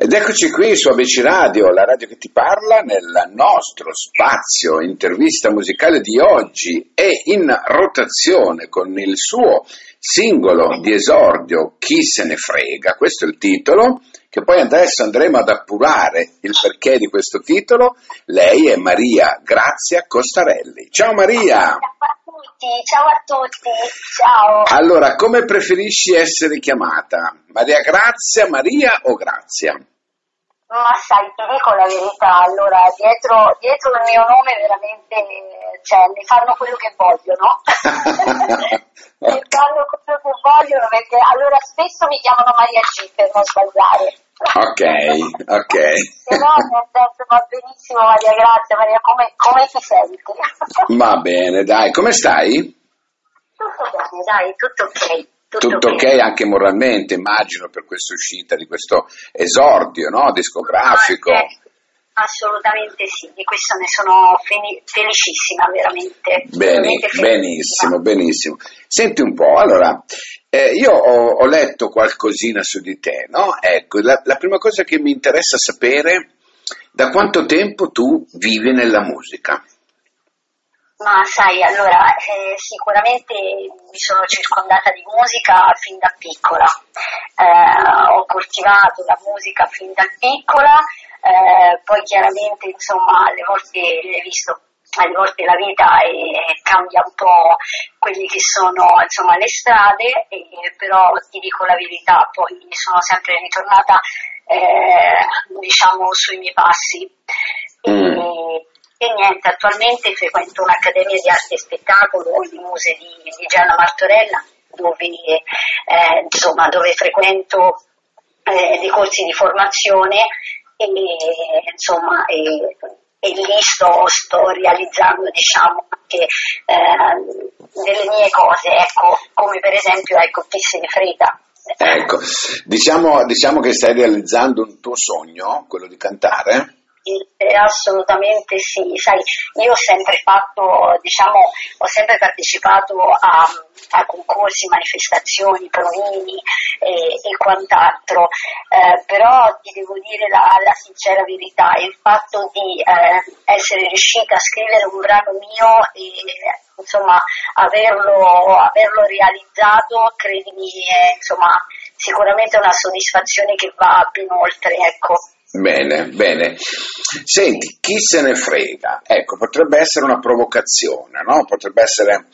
Ed eccoci qui su ABC Radio, la radio che ti parla, nel nostro spazio intervista musicale di oggi è in rotazione con il suo singolo di esordio Chi se ne frega, questo è il titolo, che poi adesso andremo ad appurare il perché di questo titolo. Lei è Maria Grazia Costarelli. Ciao Maria! Ciao a tutti, ciao. Allora, come preferisci essere chiamata? Maria Grazia, Maria o Grazia? Ma sai, ti dico la verità, allora dietro, dietro il mio nome veramente, cioè, ne fanno quello che vogliono. ne fanno quello che vogliono perché allora spesso mi chiamano Maria G per non sbagliare. Ok, ok. Però senso va benissimo Maria, grazie Maria, come, come ti senti? Va bene, dai, come stai? Tutto bene, dai, tutto ok. Tutto, tutto ok anche moralmente, immagino, per questa uscita di questo esordio no? discografico. Ah, assolutamente sì, di questo ne sono felicissima, veramente. Bene, veramente benissimo, benissimo. Senti un po', allora, eh, io ho, ho, letto qualcosina su di te, no? Ecco, la, la prima cosa che mi interessa sapere, da quanto tempo tu vivi nella musica? Ma sai, allora, eh, sicuramente mi sono circondata di musica fin da piccola, eh, ho coltivato la musica fin da piccola, eh, poi chiaramente insomma alle volte l'hai visto alle volte la vita è, cambia un po' quelle che sono insomma, le strade, e, però ti dico la verità, poi sono sempre ritornata eh, diciamo sui miei passi. Mm. E, e niente, attualmente frequento un'accademia di arte e spettacolo di muse di, di Gianna Martorella, dove, eh, insomma, dove frequento eh, dei corsi di formazione e, insomma, e, e lì sto, sto, realizzando diciamo, anche eh, delle mie cose, ecco, come per esempio ecco, chi se ne frega. Ecco, diciamo, diciamo che stai realizzando un tuo sogno, quello di cantare? Assolutamente sì, sai, io ho sempre fatto, diciamo, ho sempre partecipato a, a concorsi, manifestazioni, provini e, e quant'altro, eh, però ti devo dire la, la, sincera verità, il fatto di eh, essere riuscita a scrivere un brano mio e insomma averlo, averlo realizzato, credimi, è insomma, sicuramente una soddisfazione che va ben oltre, ecco. Bene, bene. Senti, chi se ne frega? Ecco, potrebbe essere una provocazione, no? Potrebbe essere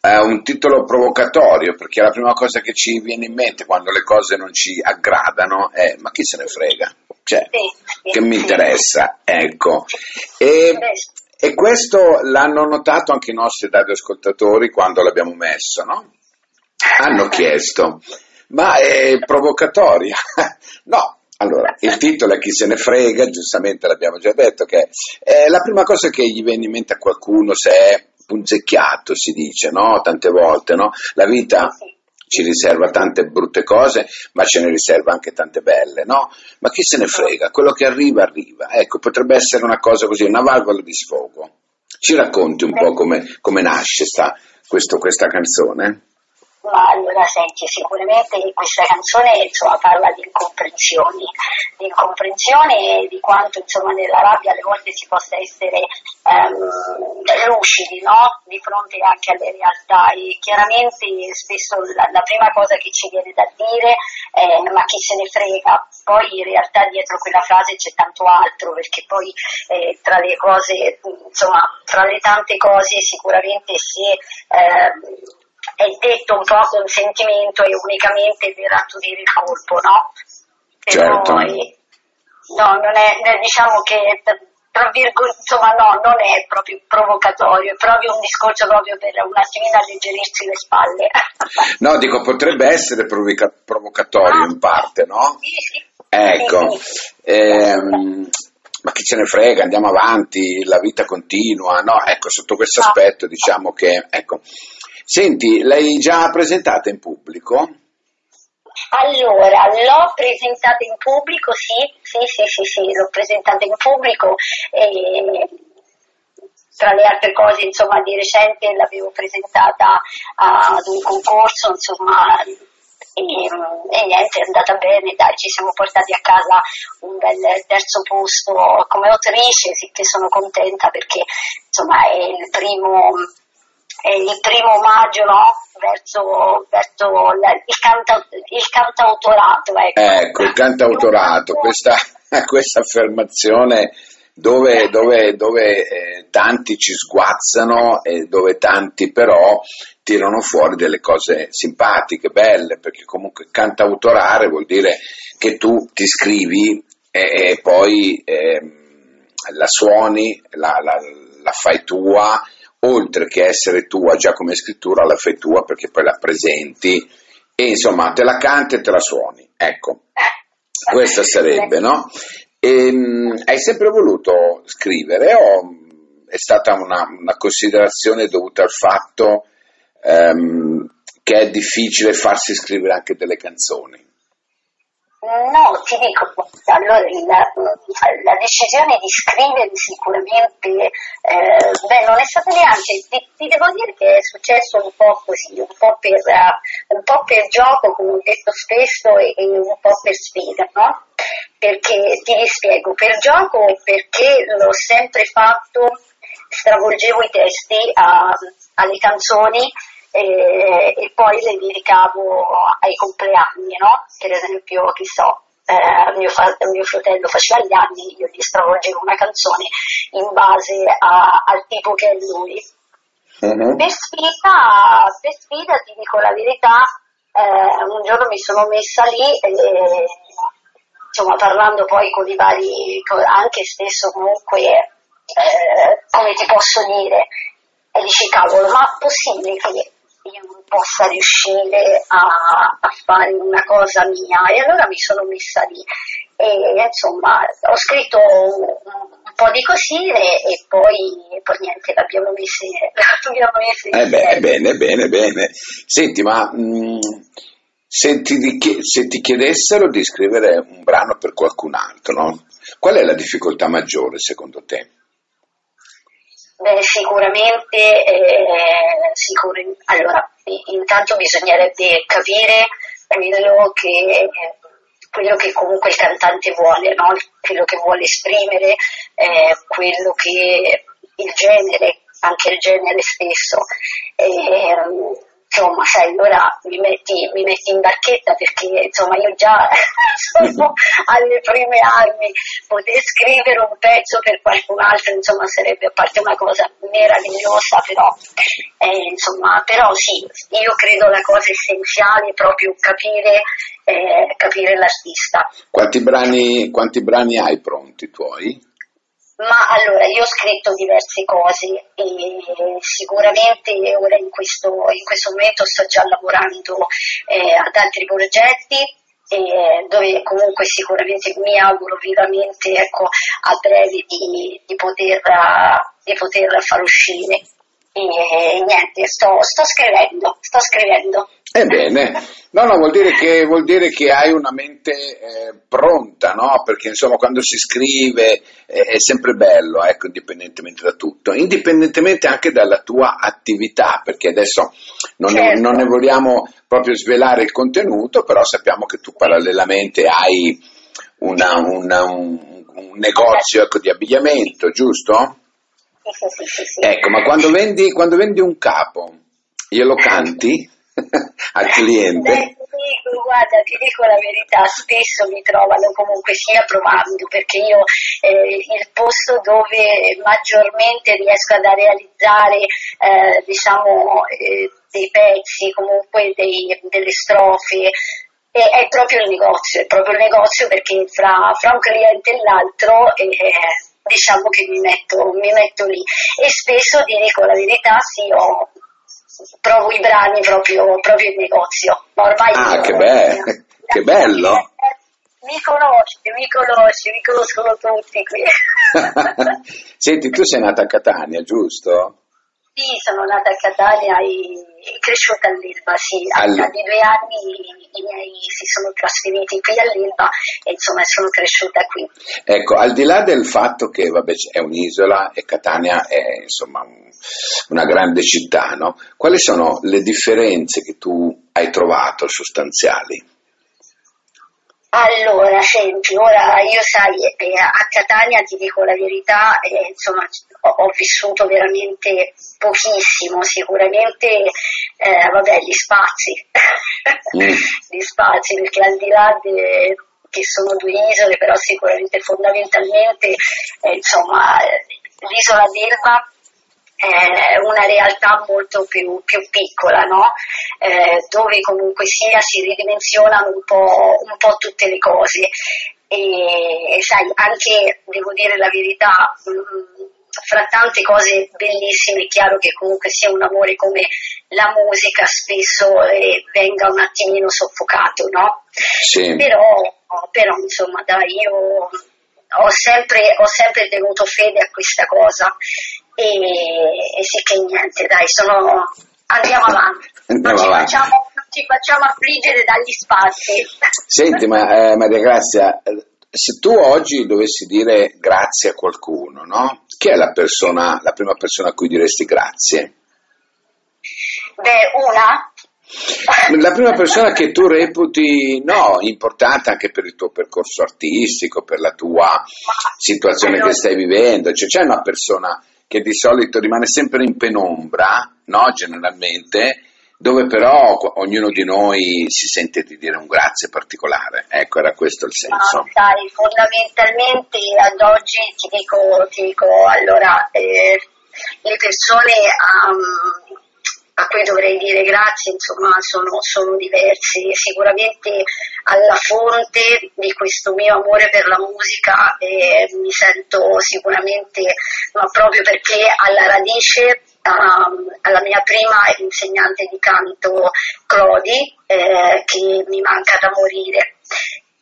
eh, un titolo provocatorio, perché la prima cosa che ci viene in mente quando le cose non ci aggradano è ma chi se ne frega? Cioè, sì, che sì, mi interessa? Ecco. E, e, questo l'hanno notato anche i nostri radioascoltatori quando l'abbiamo messo, no? Hanno chiesto, ma è provocatoria? no, allora, il titolo è Chi se ne frega, giustamente l'abbiamo già detto, che è la prima cosa che gli viene in mente a qualcuno se è punzecchiato, si dice, no? Tante volte, no? La vita ci riserva tante brutte cose, ma ce ne riserva anche tante belle, no? Ma chi se ne frega? Quello che arriva, arriva. Ecco, potrebbe essere una cosa così, una valvola di sfogo. Ci racconti un po' come, come nasce sta, questo, questa canzone? Ma allora senti, sicuramente questa canzone insomma, parla di incomprensioni, di incomprensione e di quanto insomma, nella rabbia alle volte si possa essere ehm, lucidi no? di fronte anche alle realtà e chiaramente spesso la, la, prima cosa che ci viene da dire è ma chi se ne frega, poi in realtà dietro quella frase c'è tanto altro perché poi eh, tra le cose, insomma tra le tante cose sicuramente se eh, è detto un po' con sentimento e unicamente per attutire il colpo, no? Certo. Noi, no, non è, diciamo che tra virgolette, insomma no, non è proprio provocatorio, è proprio un discorso proprio per un attimino alleggerirsi le spalle. No, dico, potrebbe essere provoca- provocatorio ah, in parte, no? Sì, sì. Ecco, sì. Ehm, ma chi ce ne frega, andiamo avanti, la vita continua, no? Ecco, sotto questo ah. aspetto diciamo che, ecco, Senti, l'hai già presentata in pubblico? Allora, l'ho presentata in pubblico, sì, sì, sì, sì, sì l'ho presentata in pubblico e tra le altre cose, insomma, di recente l'avevo presentata ad un concorso, insomma, e, e, niente, è andata bene, dai, ci siamo portati a casa un bel terzo posto come autrice, sì che sono contenta perché insomma è il primo, il primo omaggio no? verso, verso la, il, canta, il, cantautorato. Ecco, ecco il cantautorato, questa, questa affermazione dove, dove, dove eh, tanti ci sguazzano e dove tanti però tirano fuori delle cose simpatiche, belle, perché comunque cantautorare vuol dire che tu ti scrivi e, e poi eh, la suoni, la, la, la fai tua, oltre che essere tua già come scrittura, la fai tua perché poi la presenti e insomma te la canti e te la suoni. Ecco, questa sarebbe, no? E, ehm, hai sempre voluto scrivere o è stata una, una considerazione dovuta al fatto um, che è difficile farsi scrivere anche delle canzoni? No, ti dico, allora la, la decisione di scrivere sicuramente, eh, beh, non è stata neanche, ti, ti, devo dire che è successo un po' così, un po' per, uh, un po per gioco, come ho detto spesso, e, e un po' per sfida, no? Perché ti rispiego, per gioco perché l'ho sempre fatto, stravolgevo i testi a, alle canzoni e, e poi le dedicavo ai compleanni, no? Per esempio, chi so, eh, mio, fa- mio, fratello faceva gli anni, io gli stravolgevo una canzone in base a, al tipo che è lui. Uh-huh. Per, sfida, per sfida, ti dico la verità, eh, un giorno mi sono messa lì e insomma parlando poi con i vari, anche stesso comunque, eh, come ti posso dire, e dici cavolo, ma possibile che io non possa riuscire a, a, fare una cosa mia e allora mi sono messa lì e insomma ho scritto un, un po' di cosine e poi, poi niente l'abbiamo messe eh beh, bene bene bene senti ma mh, mm, se, ti, se ti chiedessero di scrivere un brano per qualcun altro no? qual è la difficoltà maggiore secondo te? Beh, sicuramente, eh, sicur- allora, intanto bisognerebbe capire quello che, quello che comunque il cantante vuole, no? quello che vuole esprimere, eh, quello che il genere, anche il genere stesso. Eh, insomma, sai, allora mi metti, mi metti, in barchetta perché insomma io già sono alle prime armi, poter scrivere un pezzo per qualcun altro, insomma, sarebbe a parte una cosa meravigliosa, però, eh, insomma, però sì, io credo la cosa essenziale è proprio capire, eh, capire l'artista. Quanti brani, quanti brani hai pronti tuoi? Ma allora, io ho scritto diverse cose e sicuramente ora in questo, in questo momento sto già lavorando eh, ad altri progetti dove comunque sicuramente mi auguro vivamente ecco, a breve di, di, poter, di poter far uscire. E niente, sto, sto scrivendo, sto scrivendo. Ebbene, no, no, vuol dire che, vuol dire che hai una mente eh, pronta, no? Perché insomma quando si scrive eh, è sempre bello, ecco, indipendentemente da tutto, indipendentemente anche dalla tua attività, perché adesso non, certo. ne, non ne vogliamo proprio svelare il contenuto, però sappiamo che tu parallelamente hai una, una, un, un, negozio ecco, di abbigliamento, giusto? Sì, sì, sì, sì. Ecco, ma quando vendi, quando vendi un capo, glielo canti? al cliente? Eh, dico, guarda, ti dico la verità, spesso mi trovano comunque sia provando, perché io eh, il posto dove maggiormente riesco a realizzare eh, diciamo, eh, dei pezzi, comunque dei, delle strofe, è, è, proprio il negozio, è proprio il negozio perché fra, fra un cliente e l'altro eh, diciamo che mi metto, mi metto lì e spesso ti dico la verità, sì, ho provo i brani proprio, proprio in negozio. Ma ormai ah, che, be- che bello! Mi conosci, mi conosci, mi conoscono tutti qui. Senti, tu sei nata a Catania, giusto? Sì, sono nata a Catania e cresciuta all'Elba, sì. A Al- di due anni i miei si sono trasferiti qui all'Elba e insomma sono cresciuta qui. Ecco, al di là del fatto che vabbè, è un'isola e Catania è insomma un- una grande città, no? Quali sono le differenze che tu hai trovato sostanziali? Allora, senti, ora io sai, eh, a Catania ti dico la verità, eh, insomma, ho, ho vissuto veramente pochissimo, sicuramente, eh, vabbè, gli spazi, Mm. gli spazi, perché al di là de- che sono due isole, però sicuramente fondamentalmente, eh, insomma, l'isola d'Elba è una realtà molto più, più piccola, no? Eh, dove comunque sia si ridimensionano un po', un po' tutte le cose. E, e sai, anche devo dire la verità, mh, fra tante cose bellissime, è chiaro che comunque sia un amore come la musica spesso eh, venga un attimino soffocato, no? Sì. Però, però, insomma, dai, io ho sempre, ho sempre tenuto fede a questa cosa e, e sì che niente, dai, sono, andiamo avanti. Andiamo non, ci avanti. Facciamo, non ci facciamo affliggere dagli spazi. Senti, ma eh, Maria Grazia, se tu oggi dovessi dire grazie a qualcuno, no? Chi è la persona, la prima persona a cui diresti grazie? Beh, una? La prima persona che tu reputi, no, importante anche per il tuo percorso artistico, per la tua situazione che stai vivendo, cioè c'è una persona che di solito rimane sempre in penombra, no, generalmente, dove però ognuno di noi si sente di dire un grazie particolare, ecco, era questo il senso. sai, fondamentalmente ad oggi ti dico, ti dico allora, eh, le persone um, a cui dovrei dire grazie, insomma, sono, sono diverse. Sicuramente alla fonte di questo mio amore per la musica eh, mi sento sicuramente, ma proprio perché alla radice alla mia prima insegnante di canto Clodi, eh, che mi manca da morire.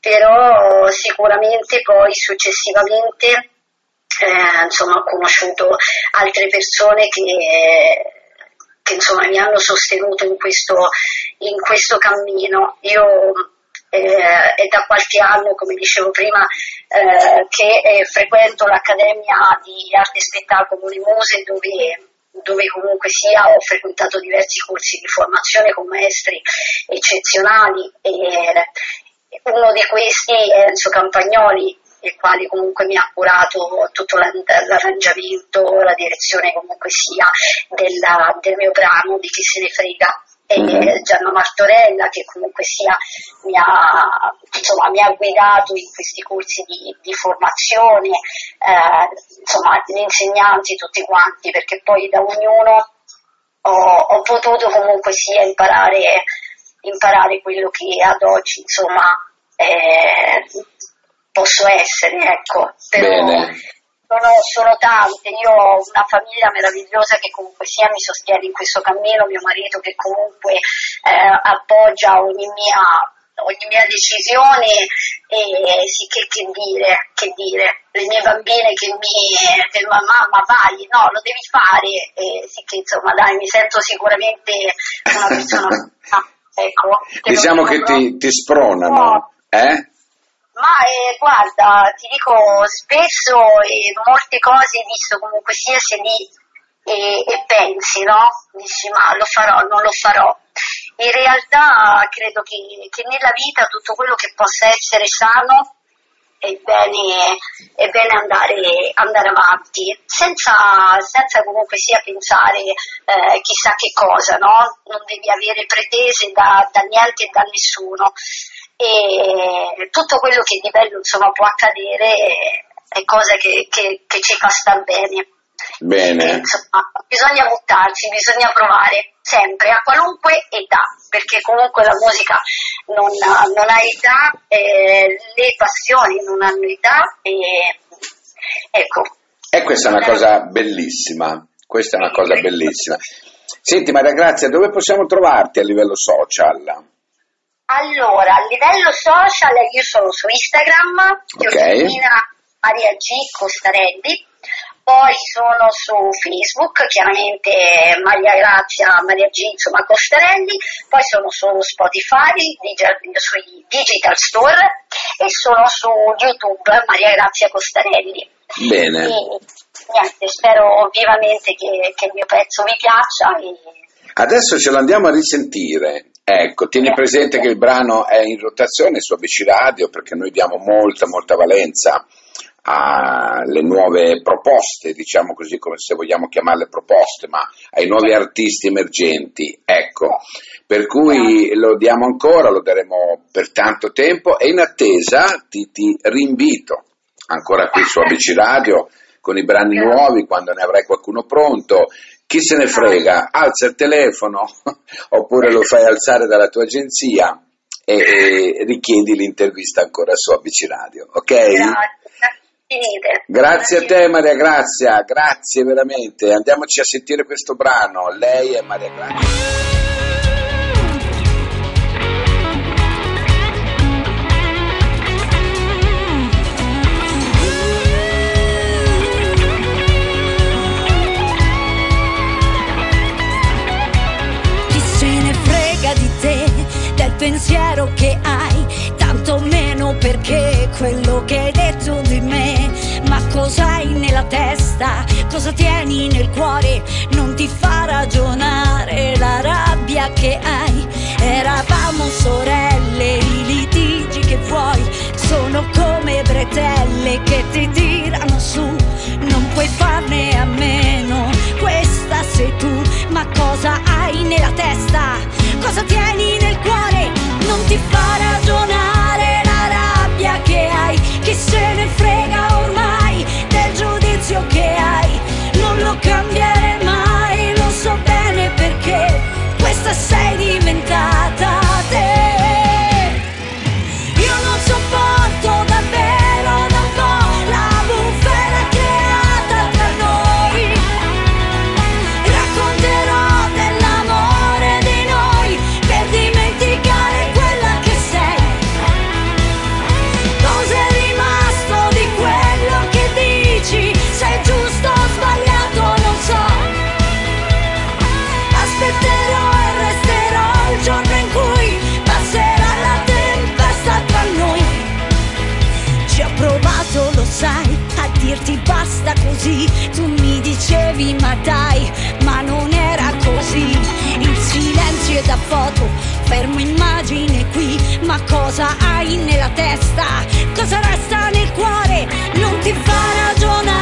Però sicuramente poi successivamente eh, insomma, ho conosciuto altre persone che, che, insomma, mi hanno sostenuto in questo, in questo cammino. Io eh, è da qualche anno, come dicevo prima, eh, che eh, frequento l'Accademia di Arte e Spettacolo Le Muse dove dove comunque sia ho frequentato diversi corsi di formazione con maestri eccezionali e uno di questi è Enzo Campagnoli il quale comunque mi ha curato tutto la- l'arrangiamento, la direzione comunque sia della- del mio brano di chi se ne frega e. Gianna Martorella che comunque sia mi ha, insomma, mi ha guidato in questi corsi di, di formazione, eh, insomma gli insegnanti tutti quanti perché poi da ognuno ho, ho potuto comunque sia imparare, imparare quello che ad oggi insomma eh, posso essere, ecco. Però Bene. Sono, sono tante, io ho una famiglia meravigliosa che comunque sia mi sostiene in questo cammino, mio marito che comunque eh, appoggia ogni mia, ogni mia decisione e sì che, che dire, che dire, le mie bambine che mi ma mamma vai, no lo devi fare. E sì che insomma dai mi sento sicuramente una persona ah, ecco, Diciamo che ti, ti spronano, eh? Ma eh, guarda, ti dico spesso e molte cose, visto comunque sia se lì e, e pensi, no? Dici ma lo farò, non lo farò. In realtà credo che, che nella vita tutto quello che possa essere sano è bene, è bene andare, andare avanti, senza, senza comunque sia pensare eh, chissà che cosa, no? Non devi avere pretese da, da niente e da nessuno e tutto quello che di bello insomma può accadere è cosa che, che, che ci fa star bene. Bene. Che, insomma, bisogna buttarsi, bisogna provare sempre, a qualunque età, perché comunque la musica non, ha- non ha età, eh, le passioni non hanno età e ecco. E questa è una cosa bellissima, questa è una cosa bellissima. Senti Maria Grazia, dove possiamo trovarti a livello social? Allora, a livello social io sono su Instagram. Giorgina Maria G. Costarelli, poi sono su Facebook, chiaramente Maria Grazia, Maria G, insomma Costarelli, poi sono su Spotify, sui Digital Store e sono su YouTube Maria Grazia Costarelli. Bene. E, niente, spero vivamente che, che, il mio pezzo vi piaccia. E... Adesso ce l'andiamo a risentire. Ecco, tieni presente che il brano è in rotazione su ABC Radio perché noi diamo molta, molta valenza alle nuove proposte, diciamo così come se vogliamo chiamarle proposte, ma ai nuovi artisti emergenti. Ecco, per cui lo diamo ancora, lo daremo per tanto tempo e in attesa ti, ti rinvito ancora qui su ABC Radio con i brani nuovi quando ne avrai qualcuno pronto. Chi se ne frega, alza il telefono oppure lo fai alzare dalla tua agenzia e, e richiedi l'intervista ancora su ABC Radio, ok? Grazie. Grazie a te Maria Grazia, grazie veramente. Andiamoci a sentire questo brano. Lei è Maria Grazia. Pensiero che hai, tanto meno perché quello che hai detto di me. Ma cos'hai nella testa? Cosa tieni nel cuore? Non ti fa ragionare la rabbia che hai. Eravamo sorelle, i litigi che vuoi sono come bretelle che ti tirano su. Non puoi farne a meno, questa sei tu. Ma cosa hai nella testa? Cosa tieni nel cuore? Non ti fa ragionare la rabbia che hai, chi se ne frega ormai del giudizio che hai, non lo cambierei mai, lo so bene perché questa sei dirti basta così. Tu mi dicevi ma dai, ma non era così. Il silenzio è da foto, fermo immagine qui. Ma cosa hai nella testa? Cosa resta nel cuore? Non ti fa ragionare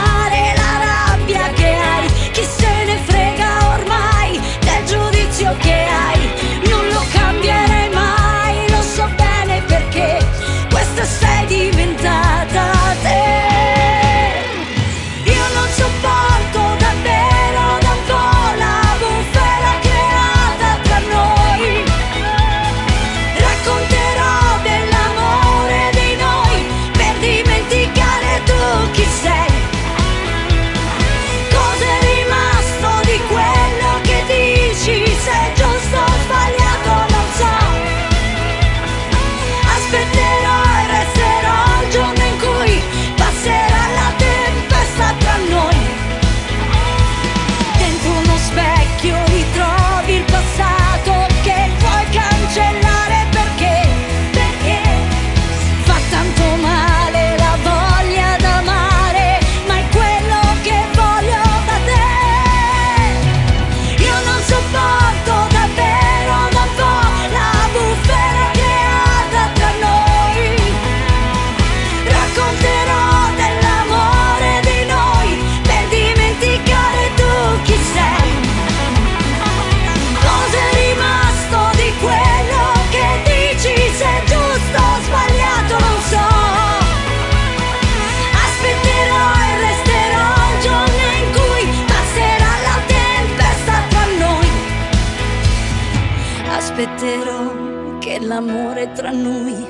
Aspetterò che l'amore tra noi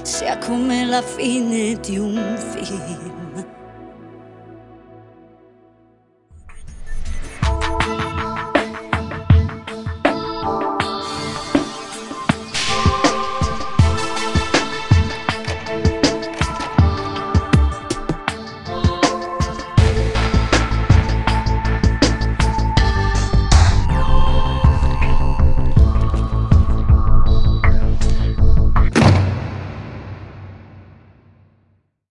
sia come la fine di un film.